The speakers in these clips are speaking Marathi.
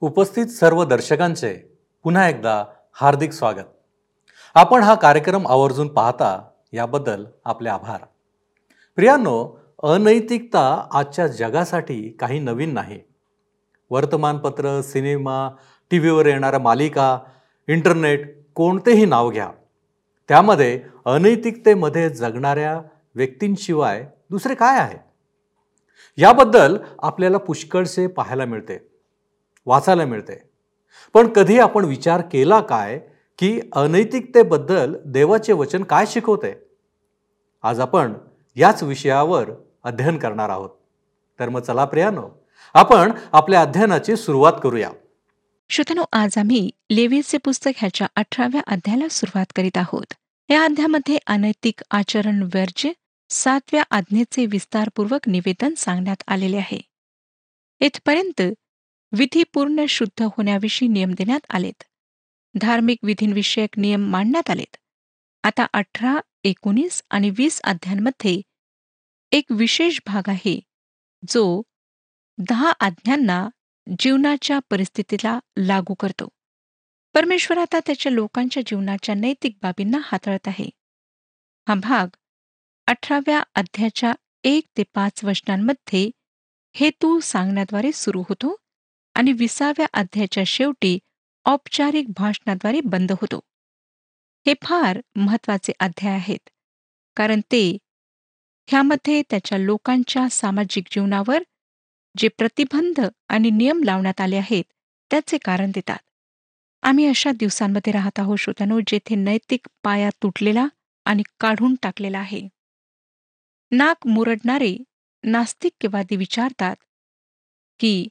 उपस्थित सर्व दर्शकांचे पुन्हा एकदा हार्दिक स्वागत. आपण हा कार्यक्रम आवर्जून पाहता याबद्दल आपले आभार. प्रियांनो अनैतिकता आजच्या जगासाठी काही नवीन नाही. वर्तमानपत्र सिनेमा टी व्हीवर येणाऱ्या मालिका इंटरनेट कोणतेही नाव घ्या. त्यामध्ये अनैतिकतेमध्ये जगणाऱ्या व्यक्तींशिवाय दुसरे काय आहे? याबद्दल आपल्याला पुष्कळसे पाहायला मिळते. वाचायला मिळते. पण कधी आपण विचार केला काय की अनैतिकतेबद्दल देवाचे वचन काय शिकवते? आज आपण याच विषयावर अध्ययन करणार आहोत. तर मग चला प्रियानो आपण आपल्या अध्ययनाची सुरुवात करूया. श्रोतनो आज आम्ही लेवीचे पुस्तक ह्याच्या अठराव्या अध्यायाला सुरुवात करीत आहोत. या अध्यामध्ये अनैतिक आचरण वर्ज्य सातव्या आज्ञेचे विस्तारपूर्वक निवेदन सांगण्यात आलेले आहे. इथपर्यंत विधी पूर्ण शुद्ध होण्याविषयी नियम देण्यात आलेत. धार्मिक विधींविषयक नियम मांडण्यात आलेत. आता अठरा एकोणीस आणि वीस अध्यांमध्ये एक विशेष भाग आहे जो दहा आज्ञांना जीवनाच्या परिस्थितीला लागू करतो. परमेश्वर आता त्याच्या लोकांच्या जीवनाच्या नैतिक बाबींना हाताळत आहे. हा भाग अठराव्या अध्याच्या एक ते पाच वचनांमध्ये हेतू सांगण्याद्वारे सुरू होतो. आणि विसाव्या अध्यायाच्या शेवटी औपचारिक भाषणाद्वारे बंद होतो. हे फार महत्त्वाचे अध्याय आहेत कारण ते ह्यामध्ये त्याच्या लोकांच्या सामाजिक जीवनावर जे प्रतिबंध आणि नियम लावण्यात आले आहेत त्याचे कारण देतात. आम्ही अशा दिवसांमध्ये राहत आहोत श्रोत्यानो जेथे नैतिक पाया तुटलेला आणि काढून टाकलेला आहे. नाक मुरडणारे नास्तिक्यवादी विचारतात की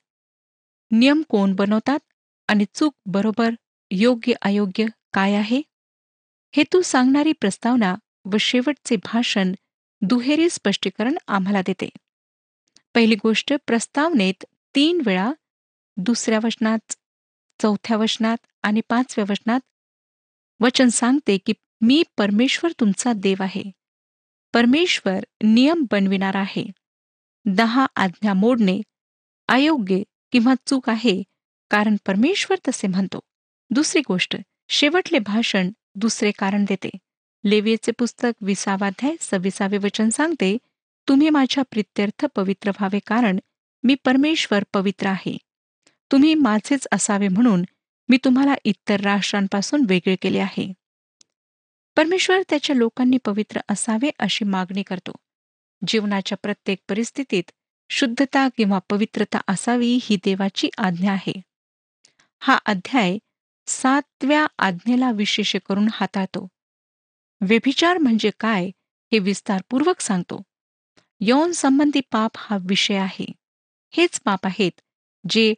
नियम कोण बनवतात आणि चूक बरोबर योग्य अयोग्य काय आहे? हेतू सांगणारी प्रस्तावना व शेवटचे भाषण दुहेरी स्पष्टीकरण आम्हाला देते. पहिली गोष्ट प्रस्तावनेत तीन वेळा दुसऱ्या वचनात चौथ्या वचनात आणि पाचव्या वचनात वचन सांगते की मी परमेश्वर तुमचा देव आहे. परमेश्वर नियम बनविणार आहे. दहा आज्ञा मोडणे अयोग्य किंवा चूक आहे कारण परमेश्वर तसे म्हणतो. दुसरी गोष्ट शेवटले भाषण दुसरे कारण देते. लेवियचे पुस्तक विसावाध्याय सव्वीसावे वचन सांगते तुम्ही माझ्या प्रित्यर्थ पवित्र व्हावे कारण मी परमेश्वर पवित्र आहे. तुम्ही माझेच असावे म्हणून मी तुम्हाला इतर राष्ट्रांपासून वेगळे केले आहे. परमेश्वर त्याच्या लोकांनी पवित्र असावे अशी मागणी करतो. जीवनाच्या प्रत्येक परिस्थितीत शुद्धता किंवा पवित्रता असावी ही देवाची आज्ञा आहे. हा अध्याय सातव्या आज्ञेला विशेष करून हाताळतो. व्यभिचार म्हणजे काय हे विस्तारपूर्वक सांगतो. यौन संबंधी पाप हा विषय आहे. हेच पाप आहेत जे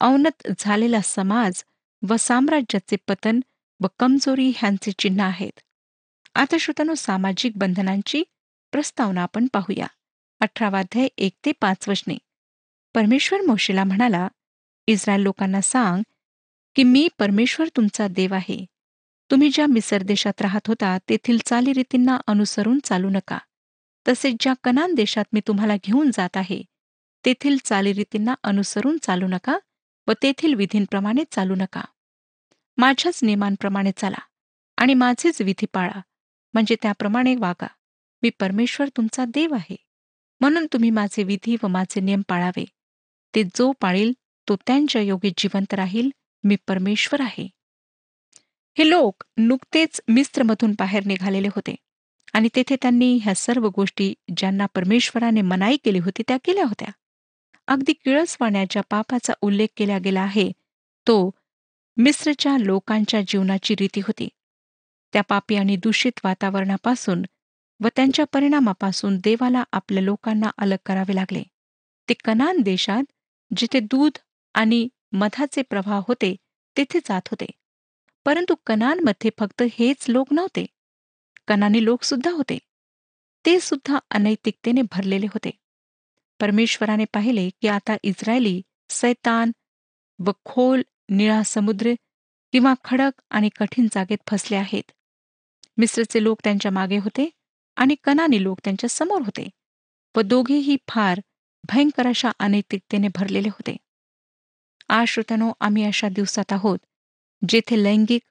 अवनत झालेला समाज व साम्राज्याचे पतन व कमजोरी ह्यांचे चिन्ह आहेत. आता श्रोतानो सामाजिक बंधनांची प्रस्तावना आपण पाहूया. अठरावाध्याय एक ते पाच वचने. परमेश्वर मोशीला म्हणाला इस्रायल लोकांना सांग की मी परमेश्वर तुमचा देव आहे. तुम्ही ज्या मिसर देशात राहत होता तेथील चालीरीतींना अनुसरून चालू नका. तसेच ज्या कनान देशात मी तुम्हाला घेऊन जात आहे तेथील चालीरीतींना अनुसरून चालू नका व तेथील विधींप्रमाणे चालू नका. माझ्याच नियमांप्रमाणे चाला आणि माझेच विधी पाळा. म्हणजे त्याप्रमाणे वागा. मी परमेश्वर तुमचा देव आहे. म्हणून तुम्ही माझे विधी व माझे नियम पाळावे. ते जो पाळील तो त्यांच्या योगी जिवंत राहील. मी परमेश्वर आहे. हे लोक नुकतेच मिस्त्रमधून बाहेर निघालेले होते. आणि तेथे त्यांनी ह्या सर्व गोष्टी ज्यांना परमेश्वराने मनाई केली होती त्या केल्या होत्या. अगदी किळसवाण्याच्या पापाचा उल्लेख केला गेला आहे. तो मिस्रच्या लोकांच्या जीवनाची रीती होती. त्या पापी आणि दूषित वातावरणापासून व त्यांच्या परिणामापासून देवाला आपल्या लोकांना अलग करावे लागले. ते कनान देशात जिथे दूध आणि मधाचे प्रवाह होते तेथे जात होते. परंतु कनानमध्ये फक्त हेच लोक नव्हते. कनानी लोकसुद्धा होते. ते सुद्धा अनैतिकतेने भरलेले होते. परमेश्वराने पाहिले की आता इस्रायली सैतान व खोल निळा समुद्र किंवा खडक आणि कठीण जागेत फसले आहेत. मिस्रचे लोक त्यांच्या मागे होते आणि कनानी लोक त्यांच्यासमोर होते व दोघेही फार भयंकर अशा अनैतिकतेने भरलेले होते. आज श्रोत्यानो आम्ही अशा दिवसात आहोत जेथे लैंगिक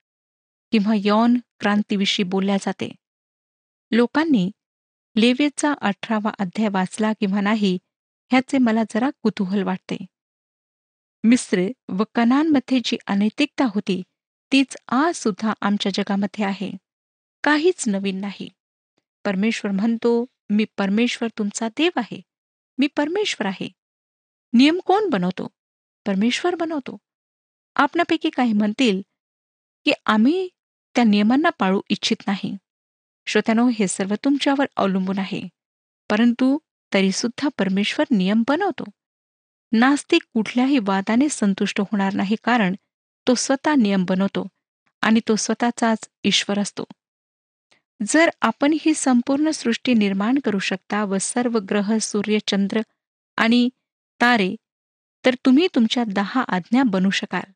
किंवा यौन क्रांतीविषयी बोलल्या जाते. लोकांनी लेवेचा अठरावा अध्याय वाचला किंवा नाही ह्याचे मला जरा कुतूहल वाटते. मिस्र व कनानमध्ये जी अनैतिकता होती तीच आज सुद्धा आमच्या जगामध्ये आहे. काहीच नवीन नाही. परमेश्वर म्हणतो मी परमेश्वर तुमचा देव आहे. मी परमेश्वर आहे. नियम कोण बनवतो? परमेश्वर बनवतो. आपणापैकी काही म्हणतील की आम्ही त्या नियमांना पाळू इच्छित नाही. श्रोत्यानो हे सर्व तुमच्यावर अवलंबून आहे. परंतु तरी सुद्धा परमेश्वर नियम बनवतो. नास्तिक कुठल्याही वादाने संतुष्ट होणार नाही कारण तो स्वतः नियम बनवतो आणि तो स्वतःचाच ईश्वर असतो. जर आपण ही संपूर्ण सृष्टी निर्माण करू शकता व सर्व ग्रह सूर्य चंद्र आणि तारे तर तुम्ही तुमच्या दहा आज्ञा बनू शकाल.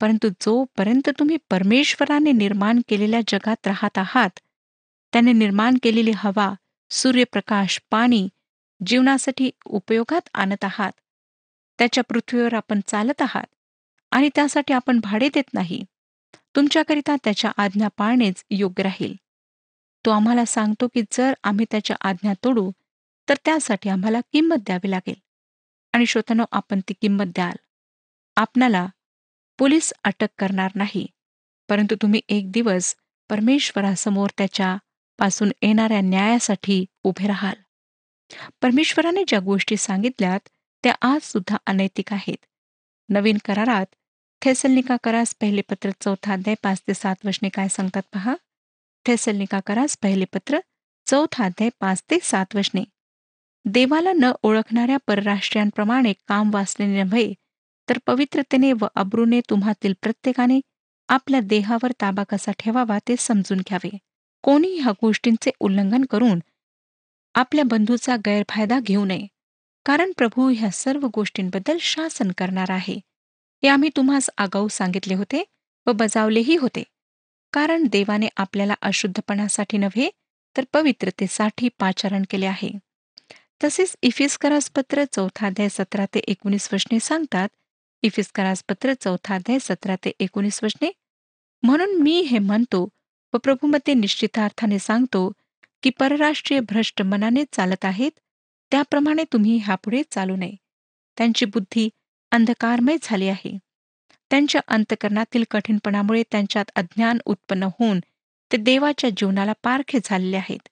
परंतु जोपर्यंत तुम्ही परमेश्वराने निर्माण केलेल्या जगात राहत आहात त्याने निर्माण केलेली हवा सूर्यप्रकाश पाणी जीवनासाठी उपयोगात आणत आहात. त्याच्या पृथ्वीवर आपण चालत आहात आणि त्यासाठी आपण भाडे देत नाही. तुमच्याकरिता त्याच्या आज्ञा पाळणेच योग्य राहील. तो आम्हाला सांगतो की जर आम्ही त्याच्या आज्ञा तोडू तर त्यासाठी आम्हाला किंमत द्यावी लागेल. आणि श्रोतानो आपण ती किंमत द्याल. आपणाला पोलीस अटक करणार नाही परंतु तुम्ही एक दिवस परमेश्वरासमोर त्याच्या पासून येणाऱ्या न्यायासाठी उभे राहाल. परमेश्वराने ज्या गोष्टी सांगितल्यात त्या आज सुद्धा अनैतिक आहेत. नवीन करारात थेसलनिका करास पहिले पत्र चौथा अध्याय पाच ते सात वचने काय सांगतात पहा? थेसलनिका करास पहिले पत्र? चौथा अध्याय पाच ते सात वचने. देवाला न ओळखणाऱ्या परराष्ट्रीयांप्रमाणे काम वाचलेले नव्हे तर पवित्रतेने व अब्रूने तुम्हातील प्रत्येकाने आपल्या देहावर ताबा कसा ठेवावा ते समजून घ्यावे. कोणी ह्या गोष्टींचे उल्लंघन करून आपल्या बंधूचा गैरफायदा घेऊ नये कारण प्रभू ह्या सर्व गोष्टींबद्दल शासन करणार आहे. हे आम्ही तुम्हास आगाऊ सांगितले होते व बजावलेही होते. कारण देवाने आपल्याला अशुद्धपणासाठी नव्हे तर पवित्रतेसाठी पाचारण केले आहे. तसेच इफिस्करासपत्र चौथाध्याय सतरा ते एकोणीस वचने सांगतात इफिस्करासपत्र चौथा चौथाध्याय सतरा ते एकोणीस वचने म्हणून मी हे म्हणतो व प्रभूमध्ये निश्चितार्थाने सांगतो की परराष्ट्रीय भ्रष्ट मनाने चालत आहेत त्याप्रमाणे तुम्ही ह्यापुढे चालू नये. त्यांची बुद्धी अंधकारमय झाली आहे. त्यांच्या अंतकरणातील कठीणपणामुळे त्यांच्यात अज्ञान उत्पन्न होऊन ते देवाच्या जीवनाला पारखे झालेले आहेत.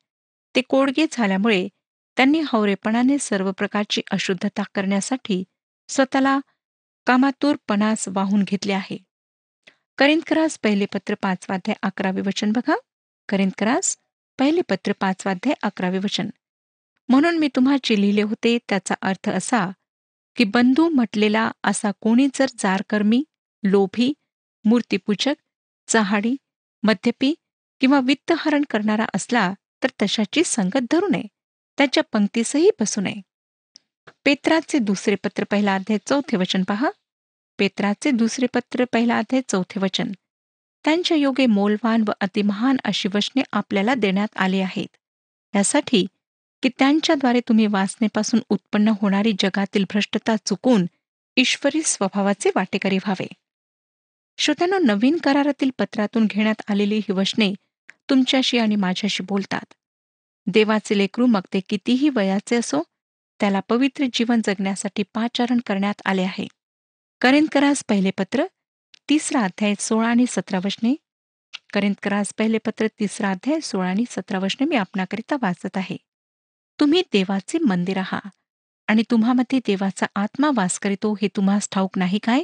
ते कोडगे झाल्यामुळे त्यांनी हवरेपणाने सर्व प्रकारची अशुद्धता करण्यासाठी स्वतःला कामातूरपणास वाहून घेतले आहे. करिंदकरास पहिले पत्र पाचवाध्याय अकरावे वचन बघा. करिंदकरास पहिले पत्र पाचवाध्याय अकरावे वचन. म्हणून मी तुम्हाची लिहिले होते त्याचा अर्थ असा की बंधू म्हटलेला असा कोणी जर जारकर्मी लोभी मूर्तीपूजक चहाडी मद्यपी किंवा वित्तहरण करणारा असला तर तशाची संगत धरू नये. त्याच्या पंक्तीसही बसू नये. पेत्राचे दुसरे पत्र पहिला अध्याय चौथे वचन पहा. पेत्राचे दुसरे पत्र पहिला अध्याय चौथे वचन. त्यांच्या योगे मोलवान व अतिमहान अशी वचने आपल्याला देण्यात आली आहेत. यासाठी की त्यांच्याद्वारे तुम्ही वासनेपासून उत्पन्न होणारी जगातील भ्रष्टता चुकून ईश्वरी स्वभावाचे वाटेकरी व्हावे. श्रोत्यानो नवीन करारातील पत्रातून घेण्यात आलेली ही वचने तुमच्याशी आणि माझ्याशी बोलतात. देवाचे लेकरू मग ते कितीही वयाचे असो त्याला पवित्र जीवन जगण्यासाठी पाचारण करण्यात आले आहे. करिंदकरास पहिले पत्र तिसरा अध्याय सोळा आणि सतरा वचने. करिंदकरास पहिले पत्र तिसरा अध्याय सोळा आणि सतरा वचने मी आपणाकरिता वाचत आहे. तुम्ही देवाचे मंदिर आहात आणि तुम्हामध्ये देवाचा आत्मा वास करीतो हे तुम्हास ठाऊक नाही काय?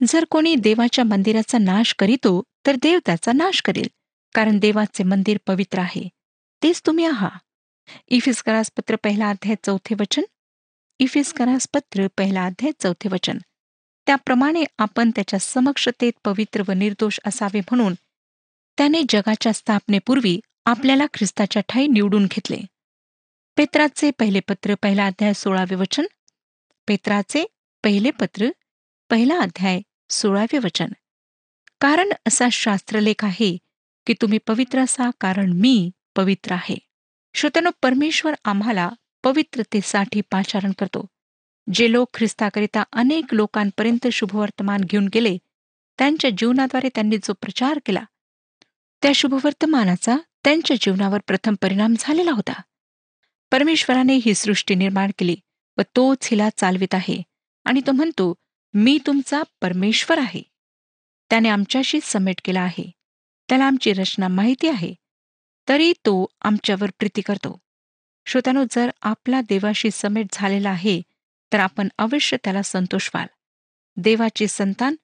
जर कोणी देवाच्या मंदिराचा नाश करीतो तर देव त्याचा नाश करेल कारण देवाचे मंदिर पवित्र आहे. तेच तुम्ही आहात इफिस्करास पत्र पहिला अध्याय चौथे वचन? इफिस्करास पत्र पहिला अध्याय चौथे वचन. त्याप्रमाणे आपण त्याच्या समक्षतेत पवित्र व निर्दोष असावे म्हणून त्याने जगाच्या स्थापनेपूर्वी आपल्याला ख्रिस्ताच्या ठाई निवडून घेतले. पेत्राचे पहिले पत्र पहिला अध्याय सोळावे वचन? पेत्राचे पहिले पत्र पहिला अध्याय सोळावे वचन. कारण असा शास्त्रलेख आहे की तुम्ही पवित्र असा कारण मी पवित्र आहे. श्रोतनो परमेश्वर आम्हाला पवित्रतेसाठी पाचारण करतो. जे लोक ख्रिस्ताकरिता अनेक लोकांपर्यंत शुभवर्तमान घेऊन गेले त्यांच्या जीवनाद्वारे त्यांनी जो प्रचार केला त्या शुभवर्तमानाचा त्यांच्या जीवनावर प्रथम परिणाम झालेला होता. परमेश्वराने ही सृष्टी निर्माण केली व तोच हिला चालवित आहे. आणि तो म्हणतो मी तुमचा परमेश्वर आहे. त्याने आमच्याशी समेट केला आहे. त्याला आमची रचना माहिती आहे. तरी तो आमच्यावर प्रीती करतो. श्रोत्यानो जर आपला देवाशी समेट झालेला आहे तर आपण अवश्य त्याला संतोष व्हाल देवाचे संतान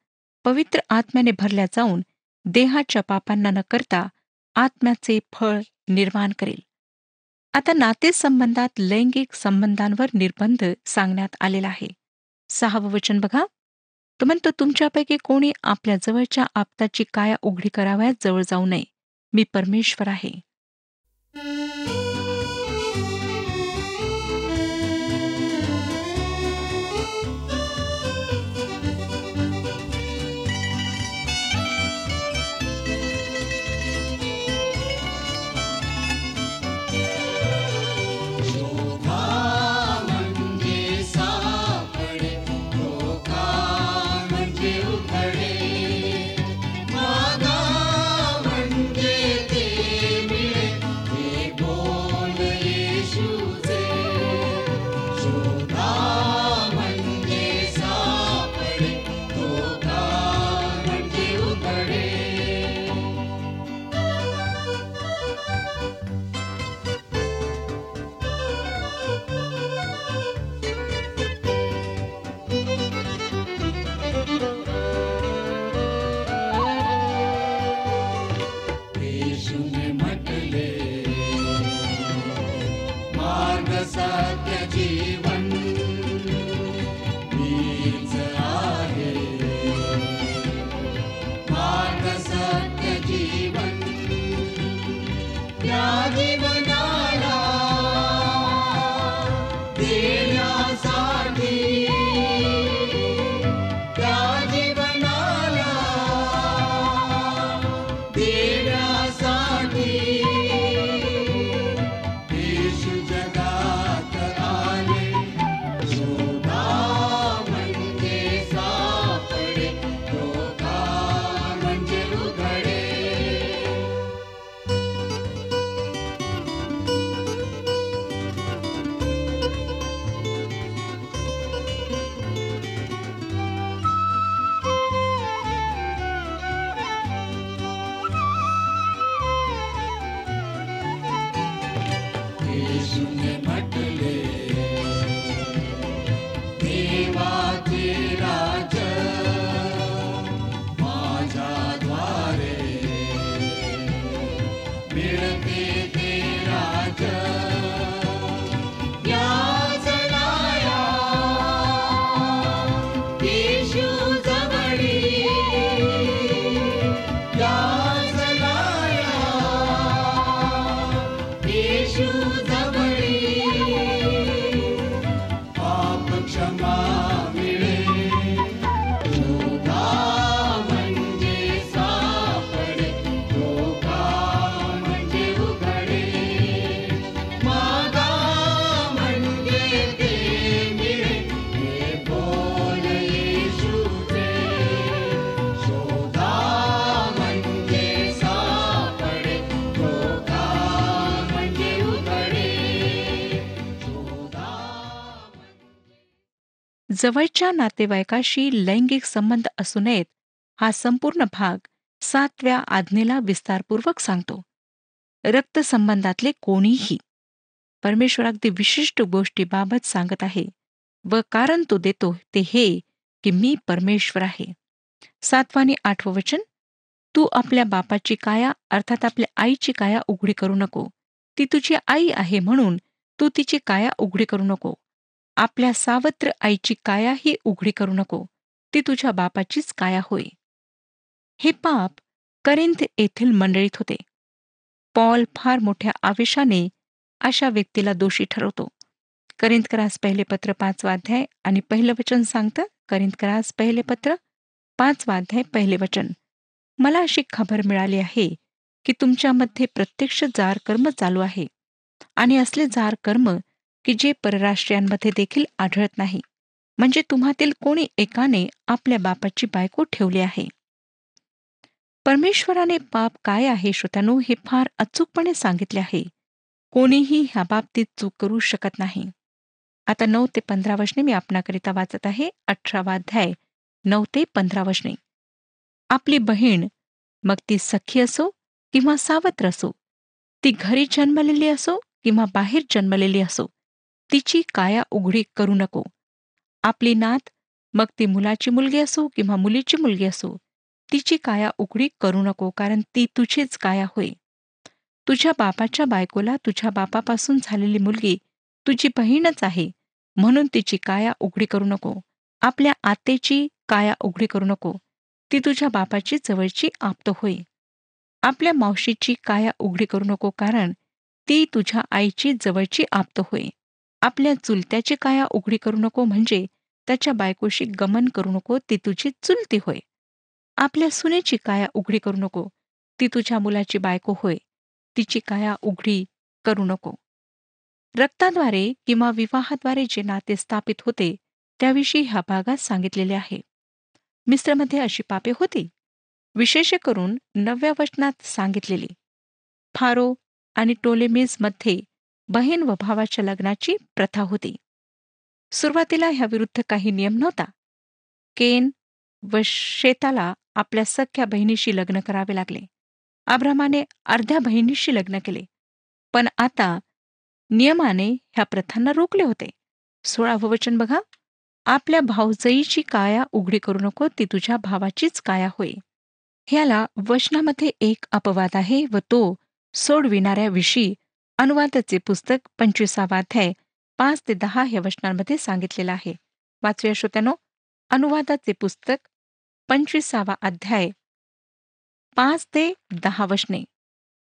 पवित्र आत्म्याने भरल्या जाऊन देहाच्या पापांना न करता आत्म्याचे फळ निर्माण करेल. आता नातेसंबंधात लैंगिक संबंधांवर निर्बंध सांगण्यात आलेला आहे. सहावं वचन बघा. तो म्हणतो तुमच्यापैकी कोणी आपल्या जवळच्या आपताची काया उघडी करावयात जवळ जाऊ नये. मी परमेश्वर आहे. जवळच्या नातेवाईकाशी लैंगिक संबंध असू नयेत हा संपूर्ण भाग सातव्या आज्ञेला विस्तारपूर्वक सांगतो. रक्तसंबंधातले कोणीही परमेश्वर अगदी विशिष्ट गोष्टीबाबत सांगत आहे व कारण तो देतो ते हे की मी परमेश्वर आहे. सातवानी आठवं वचन तू आपल्या बापाची काया अर्थात आपल्या आईची काया उघडी करू नको. ती तुझी आई आहे म्हणून तू तिची काया उघडी करू नको. आपल्या सावत्र आईची काया ही उघडी करू नको. ती तुझ्या बापाचीच काया होय. हे पाप करिंथ येथील मंडळीत होते. पॉल फार मोठ्या आवेशाने अशा व्यक्तीला दोषी ठरवतो. करिंदकरास पहिले पत्र पाचवाध्याय आणि पहिलं वचन सांगतं करिंदकरास पहिले पत्र पाचवाध्याय पहिले वचन. मला अशी खबर मिळाली आहे की तुमच्यामध्ये प्रत्यक्ष जार कर्म चालू आहे. आणि असले जार कर्म की जे परराष्ट्रीयांमध्ये देखील आढळत नाही. म्हणजे तुम्हातील कोणी एकाने आपल्या बापाची बायको ठेवली आहे. परमेश्वराने पाप काय आहे श्रोत्यानो हे फार अचूकपणे सांगितले आहे. कोणीही ह्या बाबतीत चूक करू शकत नाही. आता नऊ ते पंधरा वशने मी आपणाकरिता वाचत आहे. अठरावाध्याय नऊ ते पंधरा वशने आपली बहीण मग ती सखी असो किंवा सावत्र असो ती घरी जन्मलेली असो किंवा बाहेर जन्मलेली असो तिची काया उघडी करू नको. आपली नात मग ती मुलाची मुलगी असो किंवा मुलीची मुलगी असो तिची काया उघडी करू नको कारण ती तुझीच काया होय. तुझ्या बापाच्या बायकोला तुझ्या बापापासून झालेली मुलगी तुझी बहीणच आहे म्हणून तिची काया उघडी करू नको. आपल्या आतेची काया उघडी करू नको. ती तुझ्या बापाची जवळची आप्त होय. आपल्या मावशीची काया उघडी करू नको कारण ती तुझ्या आईची जवळची आप्त होय. आपल्या चुलत्याची काया उघडी करू नको म्हणजे त्याच्या बायकोशी गमन करू नको ती तुझी चुलती होय. आपल्या सुनेची काया उघडी करू नको ती तुझ्या मुलाची बायको होय तिची काया उघडी करू नको. रक्ताद्वारे किंवा विवाहाद्वारे जे नाते स्थापित होते त्याविषयी ह्या भागात सांगितलेले आहे. मिस्रमध्ये अशी पापे होती? विशेष करून नवव्या वचनात सांगितलेली. फारो आणि टोलेमेजमध्ये बहीण व भावाच्या लग्नाची प्रथा होती. सुरुवातीला ह्याविरुद्ध काही नियम नव्हता. केन व शेताला आपल्या सख्या बहिणीशी लग्न करावे लागले. आब्रामाने अर्ध्या बहिणीशी लग्न केले. पण आता नियमाने ह्या प्रथांना रोखले होते. सोळावं वचन बघा. आपल्या भावजईची काया उघडी करू नको ती तुझ्या भावाचीच काया होय. ह्याला वचनामध्ये एक अपवाद आहे व तो सोडविणाऱ्याविषयी अनुवादाचे पुस्तक पंचवीसावा अध्याय पाच ते दहा या वचनांमध्ये सांगितलेलं आहे. वाचूया श्रोत्यानो अनुवादाचे पुस्तक पंचवीसावा अध्याय पाच ते दहा वचने.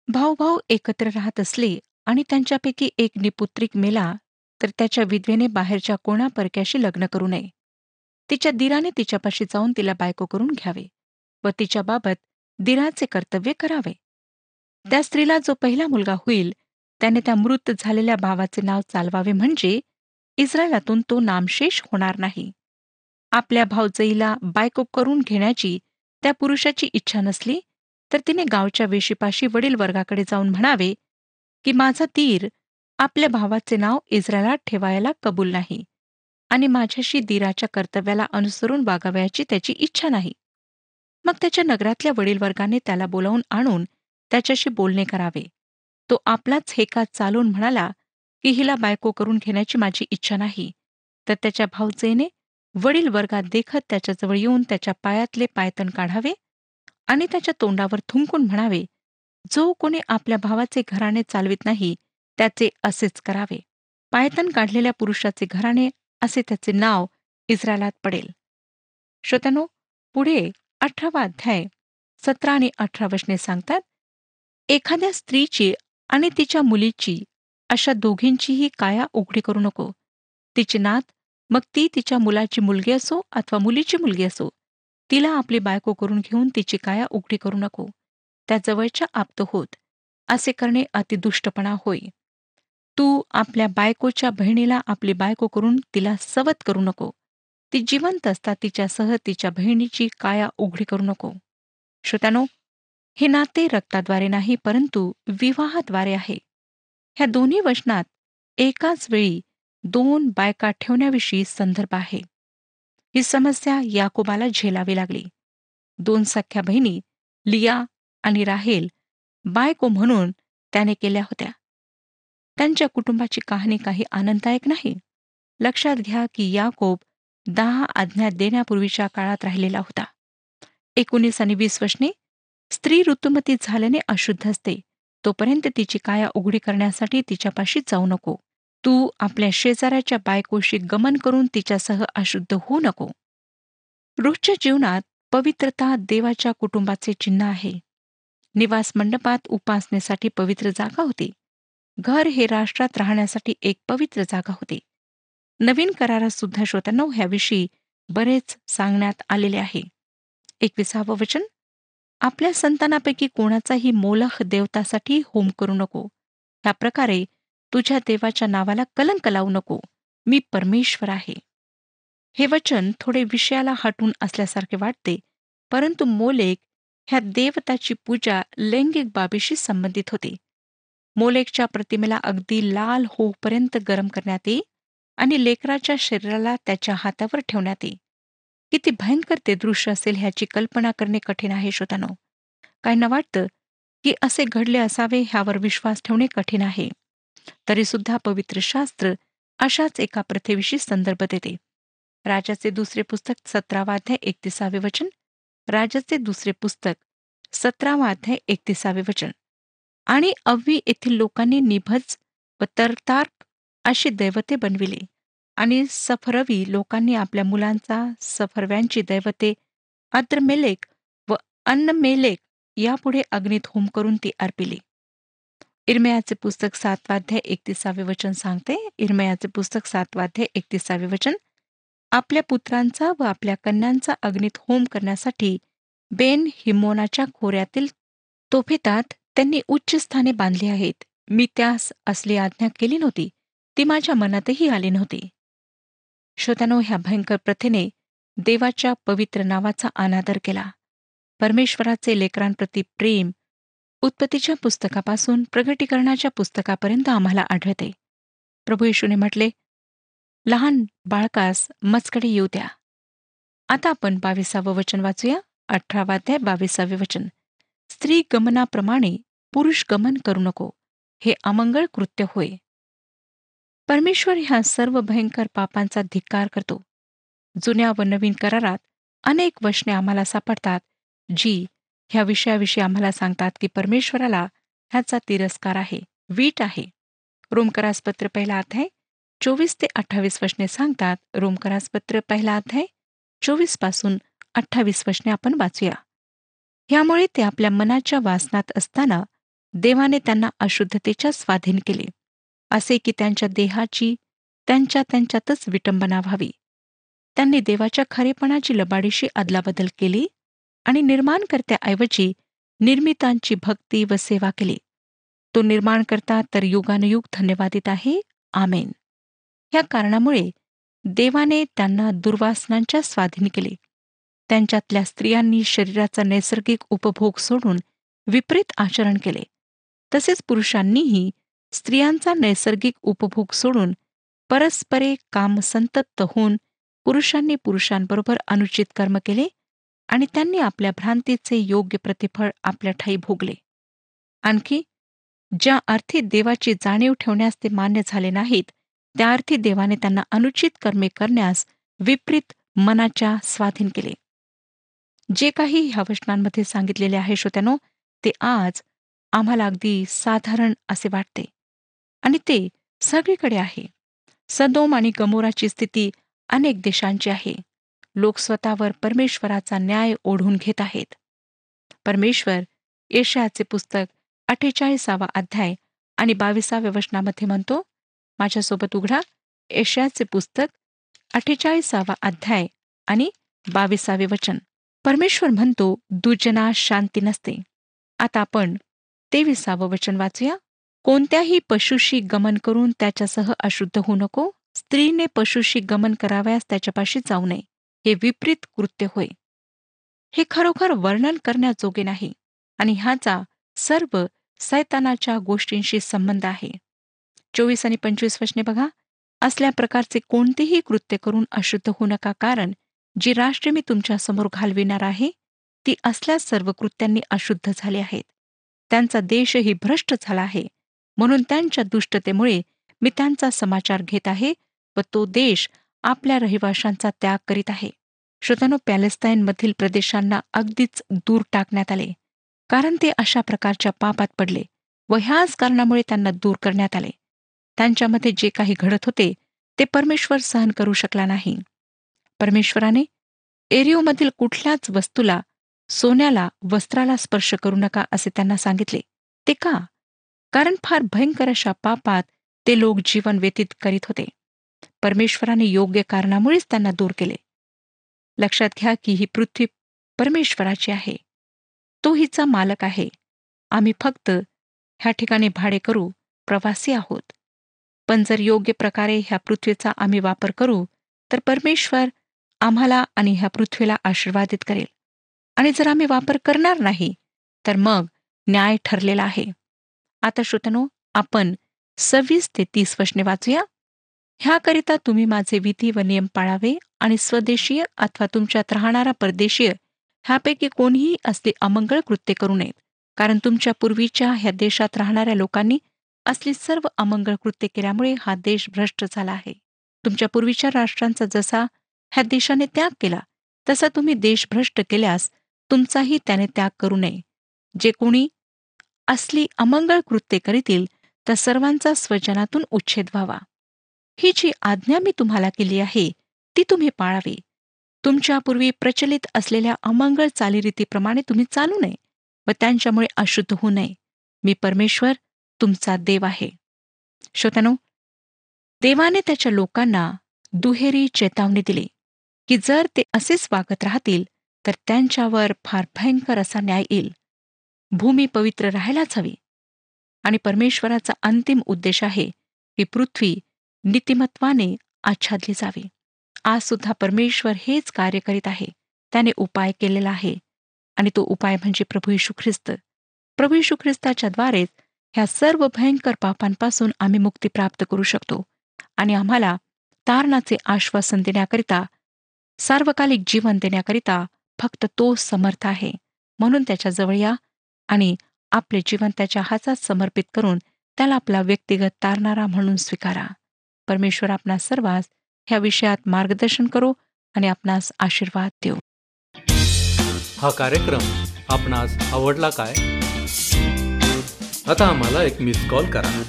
भाऊ भाऊ एकत्र राहत असले आणि त्यांच्यापैकी एक निपुत्रिक मेला तर त्याच्या विधवेने बाहेरच्या कोणा परक्याशी लग्न करू नये. तिच्या दिराने तिच्यापाशी जाऊन तिला बायको करून घ्यावे व तिच्याबाबत दिराचे कर्तव्य करावे. त्या स्त्रीला जो पहिला मुलगा होईल त्याने त्या मृत झालेल्या भावाचे नाव चालवावे म्हणजे इस्रायलातून तो नामशेष होणार नाही. आपल्या भावजईला बायको करून घेण्याची त्या पुरुषाची इच्छा नसली तर तिने गावच्या वेशीपाशी वडील वर्गाकडे जाऊन म्हणावे की माझा तीर आपल्या भावाचे नाव इस्रायलात ठेवायला कबूल नाही आणि माझ्याशी दीराच्या कर्तव्याला अनुसरून वागावयाची त्याची इच्छा नाही. मग त्याच्या नगरातल्या वडील वर्गाने त्याला बोलावून आणून त्याच्याशी बोलणे करावे. तो आपलाच हेका चालून म्हणाला की हिला बायको करून घेण्याची माझी इच्छा नाही. तर त्याच्या भाऊजेने वडील वर्गात देखत त्याच्याजवळ येऊन त्याच्या पायातले पायतन काढावे आणि त्याच्या तोंडावर थुंकून म्हणावे जो कोणी आपल्या भावाचे घराणे चालवित नाही त्याचे असेच करावे. पायतन काढलेल्या पुरुषाचे घराणे असे त्याचे नाव इस्रायलात पडेल. श्रोत्यानो पुढे अठरावा अध्याय सतरा आणि अठरा वशने सांगतात एखाद्या स्त्रीची आणि तिच्या मुलीची अशा दोघींचीही काया उघडी करू नको. तिची नात मग ती तिच्या मुलाची मुलगी असो अथवा मुलीची मुलगी असो तिला आपली बायको करून घेऊन तिची काया उघडी करू नको. त्या जवळच्या आप्त होत असे करणे अतिदुष्टपणा होय. तू आपल्या बायकोच्या बहिणीला आपली बायको करून तिला सवत करू नको. ती जिवंत असता तिच्यासह तिच्या बहिणीची काया उघडी करू नको. श्रोत्यानो हे नाते रक्ताद्वारे नाही परंतु विवाहाद्वारे आहे. ह्या दोन्ही वचनात एकाच वेळी दोन बायका ठेवण्याविषयी संदर्भ आहे. ही समस्या याकोबाला झेलावी लागली. दोन सख्या बहिणी लिया आणि राहेल बायको म्हणून त्याने केल्या होत्या. त्यांच्या कुटुंबाची कहाणी काही आनंददायक नाही. लक्षात घ्या की याकोब दहा आज्ञा देण्यापूर्वीच्या काळात राहिलेला होता. एकोणीस आणि वीस वशने स्त्री ऋतुमती झाल्याने अशुद्ध असते. तोपर्यंत तिची काया उघडी करण्यासाठी तिच्यापाशी जाऊ नको. तू आपल्या शेजाऱ्याच्या बायकोशी गमन करून तिच्यासह अशुद्ध होऊ नको. रोजच्या जीवनात पवित्रता देवाच्या कुटुंबाचे चिन्ह आहे. निवास मंडपात उपासनेसाठी पवित्र जागा होती. घर हे राष्ट्रात राहण्यासाठी एक पवित्र जागा होती. नवीन करारात सुद्धा श्रोत्यांना ह्याविषयी बरेच सांगण्यात आलेले आहे. एकविसावं वचन. आपल्या संतानापैकी कोणाचाही मोलख देवतासाठी होम करू नको. ह्या प्रकारे तुझ्या देवाच्या नावाला कलंक लावू नको. मी परमेश्वर आहे. हे वचन थोडे विषयाला हटून असल्यासारखे वाटते परंतु मोलेक ह्या देवताची पूजा लैंगिक बाबीशी संबंधित होती. मोलेकच्या प्रतिमेला अगदी लाल होऊपर्यंत गरम करण्यात येई आणि लेकराच्या शरीराला त्याच्या हातावर ठेवण्यात येई किती भयंकर ते दृश्य असेल ह्याची कल्पना करणे कठीण आहे श्रोतानो काहींना वाटतं की असे घडले असावे ह्यावर विश्वास ठेवणे कठीण आहे. तरी सुद्धा पवित्र शास्त्र अशाच एका प्रथेविषयी संदर्भ देते. राजाचे दुसरे पुस्तक सतरावा अध्याय एकतीसावे वचन. राजाचे दुसरे पुस्तक सतरावा अध्याय एकतीसावे वचन. आणि अव्वी येथील लोकांनी निभज व तरतार्क अशी दैवते बनविली. आणि सफरवी लोकांनी आपल्या मुलांचा सफरव्यांची दैवते अद्रमेलेक व अन्नमेलेक यापुढे अग्नीत होम करून ती अर्पिली. इरमयाचे पुस्तक सातवाध्याय एकतीसावे वचन सांगते. इरमयाचे पुस्तक सातवाध्याय एकतीसावे वचन. आपल्या पुत्रांचा व आपल्या कन्यांचा अग्नीत होम करण्यासाठी बेन हिमोनाच्या खोऱ्यातील तोफेतात त्यांनी उच्च स्थाने बांधली आहेत. मी त्यास असली आज्ञा केली नव्हती. ती माझ्या मनातही आली नव्हती. श्रोत्यानो ह्या भयंकर प्रथेने देवाच्या पवित्र नावाचा अनादर केला. परमेश्वराचे लेकरांप्रती प्रेम उत्पत्तीच्या पुस्तकापासून प्रगटीकरणाच्या पुस्तकापर्यंत आम्हाला आढळते. प्रभू येशूने म्हटले लहान बाळकास मचकडे येऊ द्या. आता आपण बावीसावं वचन वाचूया. अठरावाध्याय बावीसावे वचन. स्त्री गमनाप्रमाणे पुरुष गमन करू नको. हे अमंगळ कृत्य होय. परमेश्वर ह्या सर्व भयंकर पापांचा धिक्कार करतो. जुन्या व नवीन करारात अनेक वचने आम्हाला सापडतात जी ह्या विषयाविषयी आम्हाला सांगतात की परमेश्वराला ह्याचा तिरस्कार आहे वीट आहे. रोमकरासपत्र पहिला अध्याय चोवीस ते अठ्ठावीस वचने सांगतात. रोमकरासपत्र पहिला अध्याय चोवीसपासून अठ्ठावीस वचने आपण वाचूया. ह्यामुळे ते आपल्या मनाच्या वासनात असताना देवाने त्यांना अशुद्धतेच्या स्वाधीन केले. असे की त्यांच्या देहाची त्यांच्या त्यांच्यातच विटंबना व्हावी. त्यांनी देवाच्या खरेपणाची लबाडीशी अदलाबदल केली आणि निर्माणकर्त्याऐवजी निर्मितांची भक्ती व सेवा केली. तो निर्माणकर्ता तर युगानुयुग धन्यवादित आहे. आमेन. या कारणामुळे देवाने त्यांना दुर्वासनांच्या स्वाधीन केले. त्यांच्यातल्या स्त्रियांनी शरीराचा नैसर्गिक उपभोग सोडून विपरीत आचरण केले. तसेच पुरुषांनीही स्त्रियांचा नैसर्गिक उपभोग सोडून परस्परे कामसंतप्त होऊन पुरुषांनी पुरुषांबरोबर अनुचित कर्म केले आणि त्यांनी आपल्या भ्रांतीचे योग्य प्रतिफळ आपल्या ठाई भोगले. आणखी ज्या अर्थी देवाची जाणीव ठेवण्यास ते मान्य झाले नाहीत त्या अर्थी देवाने त्यांना अनुचित कर्मे करण्यास विपरीत मनाच्या स्वाधीन केले. जे काही ह्या वचनांमध्ये सांगितलेले आहे श्रोत्यानो ते आज आम्हाला अगदी साधारण असे वाटते. आणि ते सगळीकडे आहे. सदोम आणि गमोराची स्थिती अनेक देशांची आहे. लोक स्वतःवर परमेश्वराचा न्याय ओढून घेत आहेत. परमेश्वर येशयाचे पुस्तक अठ्ठेचाळीसावा अध्याय आणि बावीसाव्या वचनामध्ये म्हणतो माझ्यासोबत उघडा येशयाचे पुस्तक अठ्ठेचाळीसावा अध्याय आणि बावीसावे वचन. परमेश्वर म्हणतो दुजना शांती नसते. आता आपण तेविसावं वचन वाचूया. कोणत्याही पशुशी गमन करून त्याच्यासह अशुद्ध होऊ नको. स्त्रीने पशुशी गमन कराव्यास त्याच्यापाशी जाऊ नये. हे विपरीत कृत्य होय. हे खरोखर वर्णन करण्याजोगे नाही आणि ह्याचा सर्व सैतानाच्या गोष्टींशी संबंध आहे. चोवीस आणि पंचवीस वचने बघा. असल्या प्रकारचे कोणतेही कृत्य करून अशुद्ध होऊ नका कारण जी राष्ट्र मी तुमच्यासमोर घालविणार आहे ती असल्या सर्व कृत्यांनी अशुद्ध झाले आहेत. त्यांचा देशही भ्रष्ट झाला आहे. म्हणून त्यांच्या दुष्टतेमुळे मी त्यांचा समाचार घेत आहे व तो देश आपल्या रहिवाशांचा त्याग करीत आहे. श्रोतानो पॅलेस्ताईनमधील प्रदेशांना अगदीच दूर टाकण्यात आले कारण ते अशा प्रकारच्या पापात पडले व ह्याच कारणामुळे त्यांना दूर करण्यात आले. त्यांच्यामध्ये जे काही घडत होते ते परमेश्वर सहन करू शकला नाही. परमेश्वराने एरिओमधील कुठल्याच वस्तूला सोन्याला वस्त्राला स्पर्श करू नका असे त्यांना सांगितले. ते का? कारण फार भयंकर अशा पापात ते लोक जीवन व्यतीत करीत होते. परमेश्वराने योग्य कारणामुळेच त्यांना दूर केले. लक्षात घ्या की ही पृथ्वी परमेश्वराची आहे. तो हिचा मालक आहे. आम्ही फक्त ह्या ठिकाणी भाडे करू प्रवासी आहोत. पण जर योग्य प्रकारे ह्या पृथ्वीचा आम्ही वापर करू तर परमेश्वर आम्हाला आणि ह्या पृथ्वीला आशीर्वादित करेल. आणि जर आम्ही वापर करणार नाही तर मग न्याय ठरलेला आहे. आता श्रोतनो आपण सव्वीस ते तीस वचने वाचूया. ह्याकरिता तुम्ही माझे विधी व नियम पाळावे आणि स्वदेशीय अथवा तुमच्यात राहणारा परदेशीय ह्यापैकी कोणीही असले अमंगळ कृत्य करू नयेत कारण तुमच्या पूर्वीच्या ह्या देशात राहणाऱ्या लोकांनी असली सर्व अमंगळ कृत्य केल्यामुळे हा देश भ्रष्ट झाला आहे. तुमच्या पूर्वीच्या राष्ट्रांचा जसा ह्या देशाने त्याग केला तसा तुम्ही देश भ्रष्ट केल्यास तुमचाही त्याने त्याग करू नये. जे कोणी असली अमंगळ कृत्य करीतील त्या सर्वांचा स्वजनातून उच्छेद व्हावा. ही जी आज्ञा मी तुम्हाला केली आहे ती तुम्ही पाळावी. तुमच्यापूर्वी प्रचलित असलेल्या अमंगळ चालीरीतीप्रमाणे तुम्ही चालू नये व त्यांच्यामुळे अशुद्ध होऊ नये. मी परमेश्वर तुमचा देव आहे. श्रोत्यानो देवाने त्याच्या लोकांना दुहेरी चेतावणी दिली की जर ते असेच वागत राहतील तर त्यांच्यावर फार भयंकर असा न्याय येईल. भूमी पवित्र राहायलाच हवी. आणि परमेश्वराचा अंतिम उद्देश आहे की पृथ्वी नीतिमत्वाने आच्छादली जावी. आज सुद्धा परमेश्वर हेच कार्य करीत आहे. त्याने उपाय केलेला आहे. आणि तो उपाय म्हणजे प्रभू यशू ख्रिस्त. प्रभू यशू ख्रिस्ताच्या द्वारेच ह्या सर्व भयंकर पापांपासून आम्ही मुक्ती प्राप्त करू शकतो. आणि आम्हाला तारणाचे आश्वासन देण्याकरिता सार्वकालिक जीवन देण्याकरिता फक्त तो समर्थ आहे. म्हणून त्याच्याजवळ या आणि आपले जीवन त्याच्या हातात समर्पित करून त्याला आपला व्यक्तिगत तारणारा म्हणून स्वीकारा. परमेश्वर आपणा सर्वांस ह्या विषयात मार्गदर्शन करो आणि आपणास आशीर्वाद देऊ. हा कार्यक्रम आपणास आवडला काय? आता आम्हाला एक मिस कॉल करा.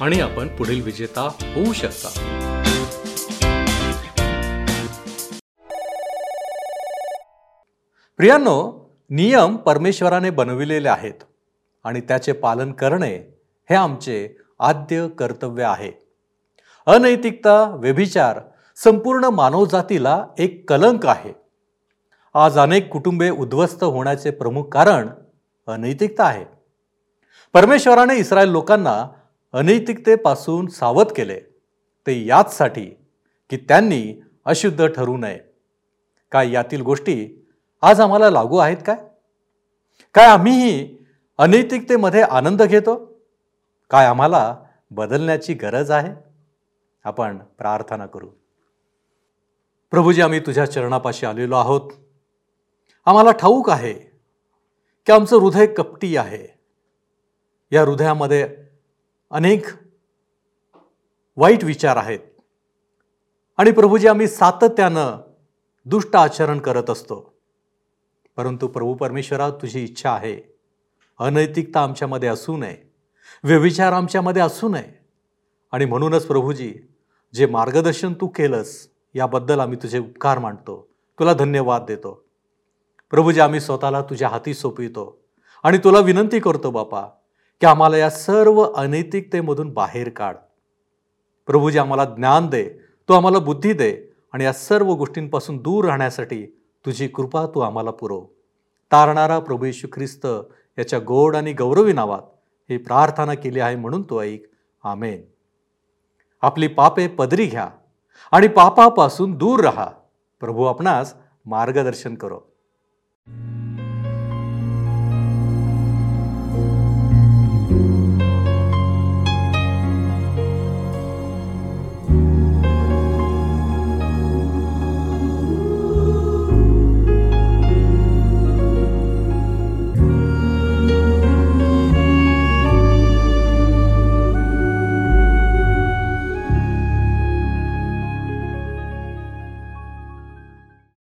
आणि आपण पुढील विजेता होऊ शकता. प्रियांनो नियम परमेश्वराने बनविलेले आहेत आणि त्याचे पालन करणे हे आमचे आद्य कर्तव्य आहे. अनैतिकता व्यभिचार संपूर्ण मानवजातीला एक कलंक आहे. आज अनेक कुटुंबे उद्ध्वस्त होण्याचे प्रमुख कारण अनैतिकता आहे. परमेश्वराने इस्रायल लोकांना अनैतिकतेपासून सावध केले. ते याचसाठी की त्यांनी अशुद्ध ठरू नये. काय यातील गोष्टी आज आम्हाला लागू आहेत काय? काय आम्हीही अनैतिकतेमध्ये आनंद घेतो? काय आम्हाला बदलण्याची गरज आहे? आपण प्रार्थना करू. प्रभूजी आम्ही तुझ्या चरणापाशी आलेलो आहोत. आम्हाला ठाऊक आहे की आमचं हृदय कपटी आहे. या हृदयामध्ये अनेक वाईट विचार आहेत. आणि प्रभूजी आम्ही सातत्यानं दुष्ट आचरण करत असतो. परंतु प्रभू परमेश्वरा तुझी इच्छा आहे. अनैतिकता आमच्यामध्ये असू नये. व्यविचार आमच्यामध्ये असू नये. आणि म्हणूनच प्रभूजी जे मार्गदर्शन तू केलंस याबद्दल आम्ही तुझे उपकार मानतो तुला धन्यवाद देतो. प्रभूजी आम्ही स्वतःला तुझ्या हाती सोपवितो. आणि तुला विनंती करतो बापा की आम्हाला या सर्व अनैतिकतेमधून बाहेर काढ. प्रभूजी आम्हाला ज्ञान दे. तू आम्हाला बुद्धी दे. आणि या सर्व गोष्टींपासून दूर राहण्यासाठी तुझी कृपा तू आम्हाला पुरव. तारणारा प्रभू येशू ख्रिस्त याच्या गोड आणि गौरवी नावात ही प्रार्थना केली आहे म्हणून तो ऐक. आमेन. आपली पापे पदरी घ्या आणि पापापासून दूर राहा. प्रभू आपणास मार्गदर्शन करो.